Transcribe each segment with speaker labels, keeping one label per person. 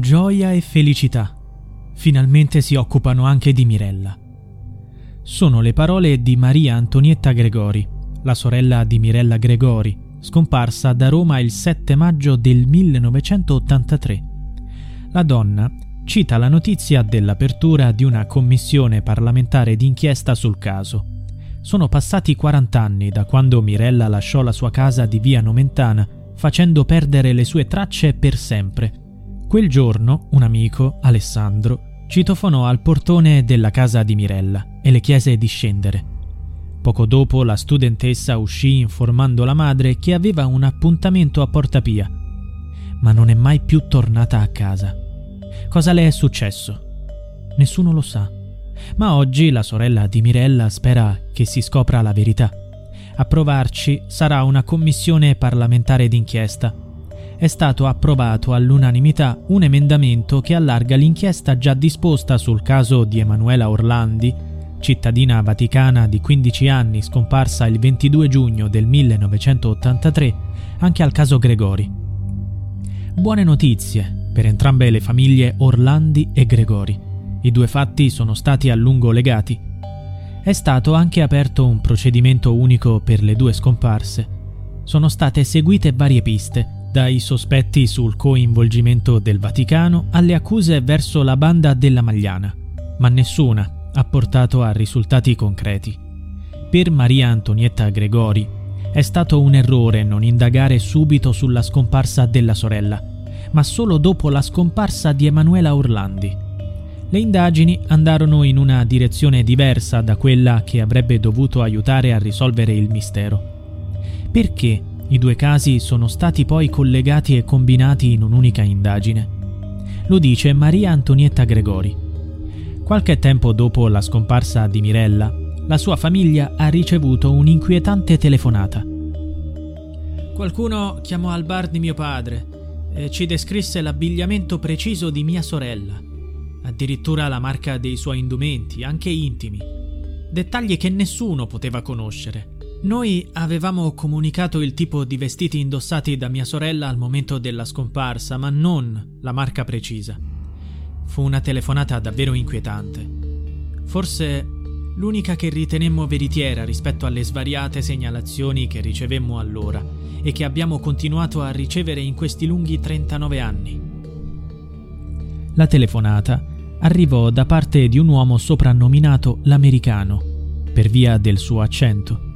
Speaker 1: Gioia e felicità. Finalmente si occupano anche di Mirella. Sono le parole di Maria Antonietta Gregori, la sorella di Mirella Gregori, scomparsa da Roma il 7 maggio del 1983. La donna cita la notizia dell'apertura di una commissione parlamentare d'inchiesta sul caso. Sono passati 40 anni da quando Mirella lasciò la sua casa di via Nomentana, facendo perdere le sue tracce per sempre Quel giorno un amico, Alessandro, citofonò al portone della casa di Mirella e le chiese di scendere. Poco dopo la studentessa uscì informando la madre che aveva un appuntamento a Porta Pia, ma non è mai più tornata a casa. Cosa le è successo? Nessuno lo sa, ma oggi la sorella di Mirella spera che si scopra la verità. A provarci sarà una commissione parlamentare d'inchiesta è stato approvato all'unanimità un emendamento che allarga l'inchiesta già disposta sul caso di Emanuela Orlandi, cittadina vaticana di 15 anni scomparsa il 22 giugno del 1983, anche al caso Gregori. Buone notizie per entrambe le famiglie Orlandi e Gregori. I due fatti sono stati a lungo legati. È stato anche aperto un procedimento unico per le due scomparse. Sono state seguite varie piste dai sospetti sul coinvolgimento del Vaticano alle accuse verso la banda della Magliana, ma nessuna ha portato a risultati concreti. Per Maria Antonietta Gregori è stato un errore non indagare subito sulla scomparsa della sorella, ma solo dopo la scomparsa di Emanuela Orlandi. Le indagini andarono in una direzione diversa da quella che avrebbe dovuto aiutare a risolvere il mistero. Perché i due casi sono stati poi collegati e combinati in un'unica indagine. Lo dice Maria Antonietta Gregori. Qualche tempo dopo la scomparsa di Mirella, la sua famiglia ha ricevuto un'inquietante telefonata. Qualcuno chiamò al bar di mio padre e ci descrisse l'abbigliamento preciso di mia sorella, addirittura la marca dei suoi indumenti, anche intimi, dettagli che nessuno poteva conoscere. Noi avevamo comunicato il tipo di vestiti indossati da mia sorella al momento della scomparsa, ma non la marca precisa. Fu una telefonata davvero inquietante. Forse l'unica che ritenemmo veritiera rispetto alle svariate segnalazioni che ricevemmo allora e che abbiamo continuato a ricevere in questi lunghi 39 anni. La telefonata arrivò da parte di un uomo soprannominato l'americano, per via del suo accento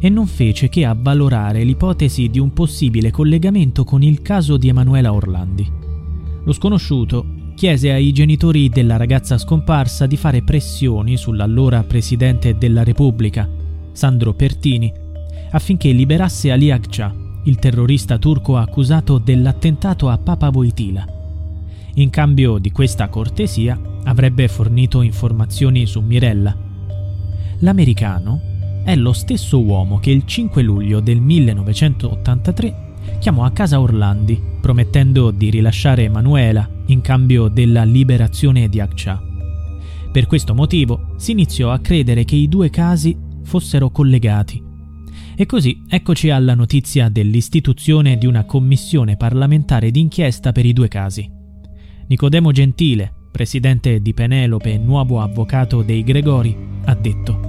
Speaker 1: e non fece che avvalorare l'ipotesi di un possibile collegamento con il caso di Emanuela Orlandi. Lo sconosciuto chiese ai genitori della ragazza scomparsa di fare pressioni sull'allora presidente della Repubblica, Sandro Pertini, affinché liberasse Ali Agca, il terrorista turco accusato dell'attentato a Papa Voitila. In cambio di questa cortesia avrebbe fornito informazioni su Mirella. L'americano è lo stesso uomo che il 5 luglio del 1983 chiamò a casa Orlandi, promettendo di rilasciare Emanuela in cambio della liberazione di Akcha. Per questo motivo si iniziò a credere che i due casi fossero collegati. E così eccoci alla notizia dell'istituzione di una commissione parlamentare d'inchiesta per i due casi. Nicodemo Gentile, presidente di Penelope e nuovo avvocato dei Gregori, ha detto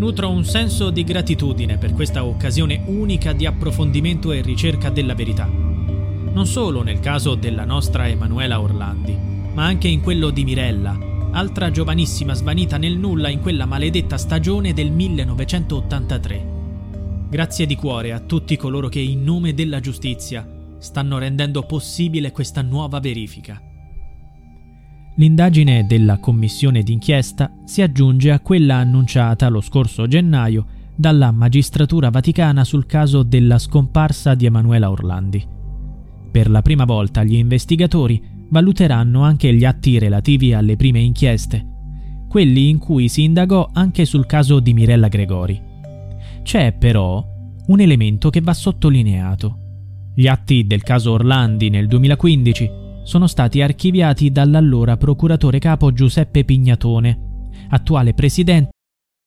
Speaker 1: Nutro un senso di gratitudine per questa occasione unica di approfondimento e ricerca della verità. Non solo nel caso della nostra Emanuela Orlandi, ma anche in quello di Mirella, altra giovanissima svanita nel nulla in quella maledetta stagione del 1983. Grazie di cuore a tutti coloro che in nome della giustizia stanno rendendo possibile questa nuova verifica. L'indagine della commissione d'inchiesta si aggiunge a quella annunciata lo scorso gennaio dalla magistratura vaticana sul caso della scomparsa di Emanuela Orlandi. Per la prima volta gli investigatori valuteranno anche gli atti relativi alle prime inchieste, quelli in cui si indagò anche sul caso di Mirella Gregori. C'è però un elemento che va sottolineato. Gli atti del caso Orlandi nel 2015 sono stati archiviati dall'allora procuratore capo Giuseppe Pignatone, attuale presidente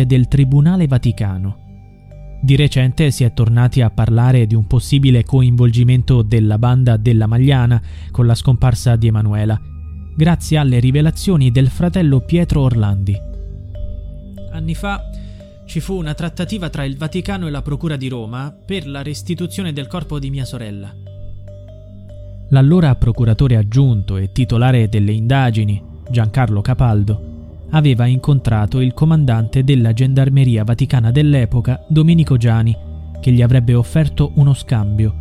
Speaker 1: Del Tribunale Vaticano. Di recente si è tornati a parlare di un possibile coinvolgimento della banda della Magliana con la scomparsa di Emanuela, grazie alle rivelazioni del fratello Pietro Orlandi. Anni fa ci fu una trattativa tra il Vaticano e la Procura di Roma per la restituzione del corpo di mia sorella. L'allora procuratore aggiunto e titolare delle indagini, Giancarlo Capaldo, aveva incontrato il comandante della gendarmeria vaticana dell'epoca, Domenico Giani, che gli avrebbe offerto uno scambio,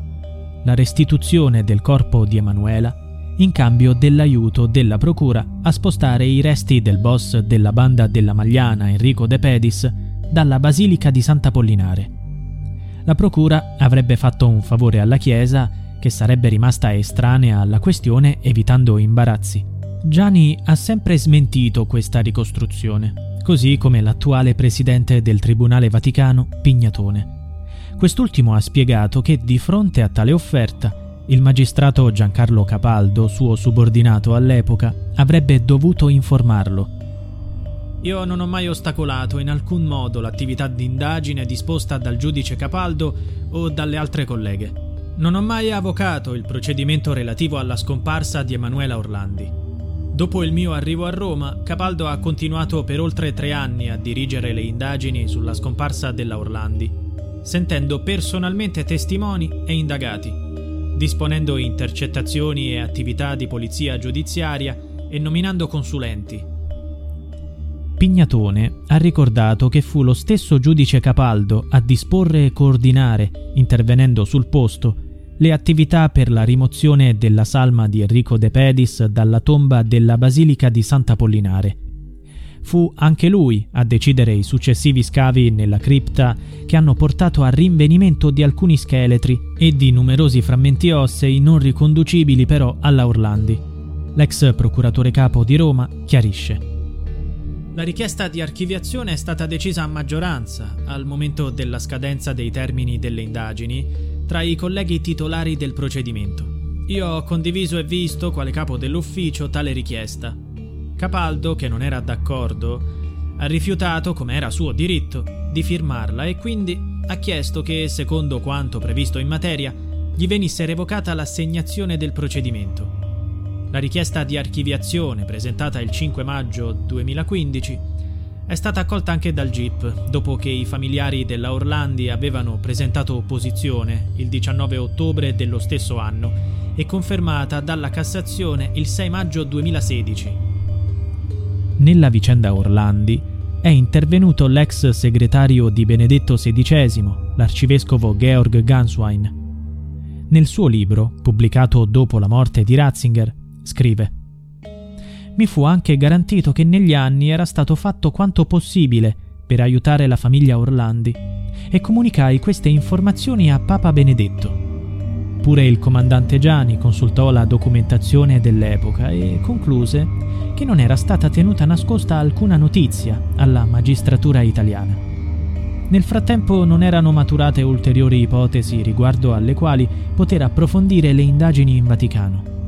Speaker 1: la restituzione del corpo di Emanuela, in cambio dell'aiuto della procura a spostare i resti del boss della banda della Magliana, Enrico De Pedis, dalla Basilica di Sant'Apollinare. La procura avrebbe fatto un favore alla Chiesa che sarebbe rimasta estranea alla questione evitando imbarazzi. Gianni ha sempre smentito questa ricostruzione, così come l'attuale presidente del Tribunale Vaticano, Pignatone. Quest'ultimo ha spiegato che di fronte a tale offerta, il magistrato Giancarlo Capaldo, suo subordinato all'epoca, avrebbe dovuto informarlo. Io non ho mai ostacolato in alcun modo l'attività di indagine disposta dal giudice Capaldo o dalle altre colleghe. Non ho mai avocato il procedimento relativo alla scomparsa di Emanuela Orlandi. Dopo il mio arrivo a Roma, Capaldo ha continuato per oltre tre anni a dirigere le indagini sulla scomparsa della Orlandi, sentendo personalmente testimoni e indagati, disponendo intercettazioni e attività di polizia giudiziaria e nominando consulenti. Pignatone ha ricordato che fu lo stesso giudice Capaldo a disporre e coordinare, intervenendo sul posto, le attività per la rimozione della salma di Enrico De Pedis dalla tomba della Basilica di Sant'Apollinare. Fu anche lui a decidere i successivi scavi nella cripta che hanno portato al rinvenimento di alcuni scheletri e di numerosi frammenti ossei non riconducibili però alla Orlandi. L'ex procuratore capo di Roma chiarisce. La richiesta di archiviazione è stata decisa a maggioranza al momento della scadenza dei termini delle indagini tra i colleghi titolari del procedimento. Io ho condiviso e visto, quale capo dell'ufficio, tale richiesta. Capaldo, che non era d'accordo, ha rifiutato, come era suo diritto, di firmarla e quindi ha chiesto che, secondo quanto previsto in materia, gli venisse revocata l'assegnazione del procedimento. La richiesta di archiviazione, presentata il 5 maggio 2015, è stata accolta anche dal GIP, dopo che i familiari della Orlandi avevano presentato opposizione il 19 ottobre dello stesso anno e confermata dalla Cassazione il 6 maggio 2016. Nella vicenda Orlandi è intervenuto l'ex segretario di Benedetto XVI, l'arcivescovo Georg Ganswein. Nel suo libro, pubblicato dopo la morte di Ratzinger, scrive Mi fu anche garantito che negli anni era stato fatto quanto possibile per aiutare la famiglia Orlandi e comunicai queste informazioni a Papa Benedetto. Pure il comandante Gianni consultò la documentazione dell'epoca e concluse che non era stata tenuta nascosta alcuna notizia alla magistratura italiana. Nel frattempo non erano maturate ulteriori ipotesi riguardo alle quali poter approfondire le indagini in Vaticano.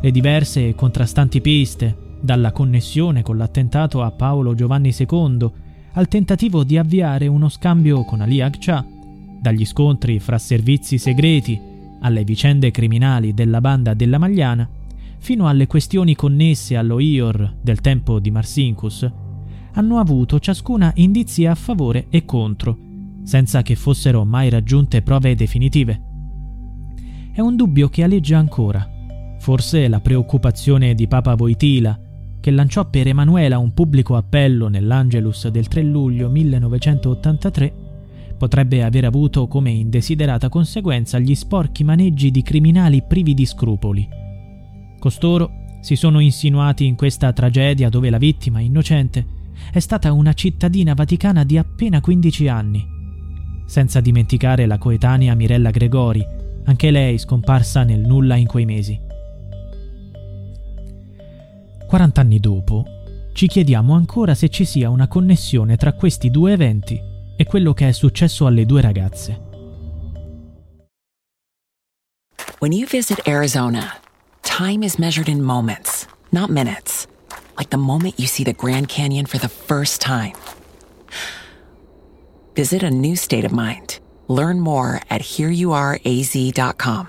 Speaker 1: Le diverse e contrastanti piste, dalla connessione con l'attentato a Paolo Giovanni II al tentativo di avviare uno scambio con Ali Agca, dagli scontri fra servizi segreti alle vicende criminali della banda della Magliana, fino alle questioni connesse allo IOR del tempo di Marsinkus, hanno avuto ciascuna indizi a favore e contro, senza che fossero mai raggiunte prove definitive. È un dubbio che aleggia ancora. Forse la preoccupazione di Papa Voitila, che lanciò per Emanuela un pubblico appello nell'Angelus del 3 luglio 1983, potrebbe aver avuto come indesiderata conseguenza gli sporchi maneggi di criminali privi di scrupoli. Costoro si sono insinuati in questa tragedia dove la vittima innocente è stata una cittadina vaticana di appena 15 anni, senza dimenticare la coetanea Mirella Gregori, anche lei scomparsa nel nulla in quei mesi. 40 anni dopo, ci chiediamo ancora se ci sia una connessione tra questi due eventi e quello che è successo alle due ragazze.
Speaker 2: When you visit Arizona, time is measured in moments, not minutes. Like the moment you see the Grand Canyon for the first time. Visit a new state of mind. Learn more at hereyouareaz.com.